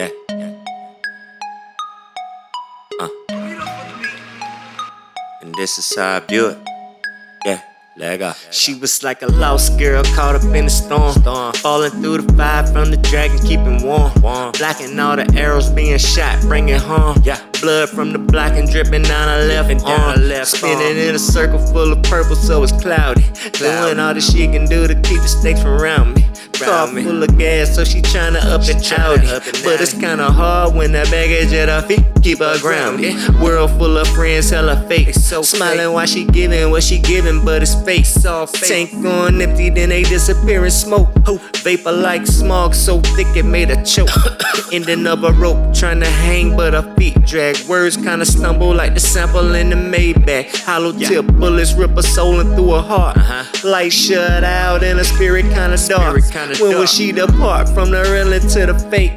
Yeah. Uh. And this is how I view it. Yeah. Leg up. She was like a lost girl caught up in a storm. Storm. Falling through the fire from the dragon, keeping warm. Warm. Blocking all the arrows being shot, bringing harm. Yeah. Blood from the block and dripping down her left down arm. her left Spinning in a circle full of purple, so it's cloudy. Doing all that she can do to keep the stakes from around me. Car full of gas, so she tryna up and tryna out. up But it's kinda hard when that baggage at her feet keep her grounded. World full of friends, hella fake. so Smiling while she giving what she giving, but it's fake. all fake. Tank going empty, then they disappear in smoke. Vapor like smog, so thick it made her choke. Ending up a rope, trying to hang, but her feet drag. Words kinda stumble like the sample in the Maybach. Hollow tip bullets rip a soul and through her heart. Uh-huh. Light shut out and her spirit kinda dark. when will she depart from the real into the fake?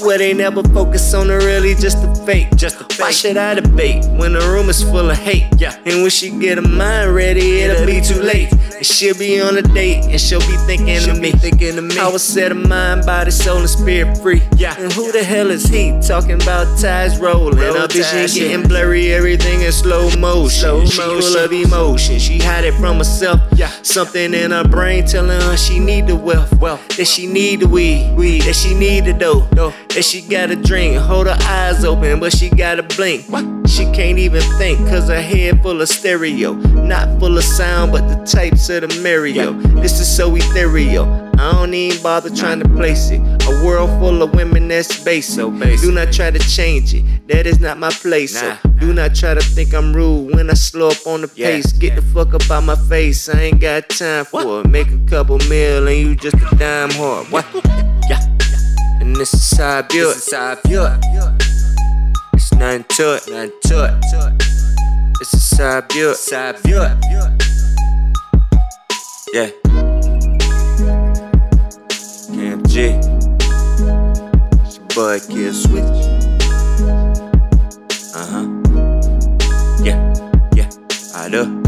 Where they never focus on the really, just the fake. Just the fake. Why should I debate when the room is full of hate? Yeah. And when she get her mind ready, it'll be too late. And she'll be on a date and she'll be thinking She'll of me. thinking of me. I was set of mind, body, soul, and spirit free. Yeah. And who the hell is he talking about ties rolling? Roll Her vision tides, getting blurry, everything in slow motion. Slow she full motion. of emotion. She hide it from herself. Yeah. Something in her brain telling her she need the wealth. Wealth. That she need the weed. Weed. That she need the dough. Dough. That she gotta drink. Hold her eyes open, but she gotta blink. She can't even think, cause her head full of stereo. Not full of sound, but the types of the Mario. This is so ethereal. I don't even bother trying to place it. A world full of women that's basic. So basic. Do not try to change it. That is not my place. So do not try to think I'm rude when I slow up on the pace. Get the fuck up out my face. I ain't got time for it. Make a couple mil and you just a dime hard. What? And this is how I built. This is how I. It's nothing to it. Nothing to it. This is how I built. This how I. Yeah. KMG. It's your boy Switch. Uh huh. Yeah. Yeah. I do.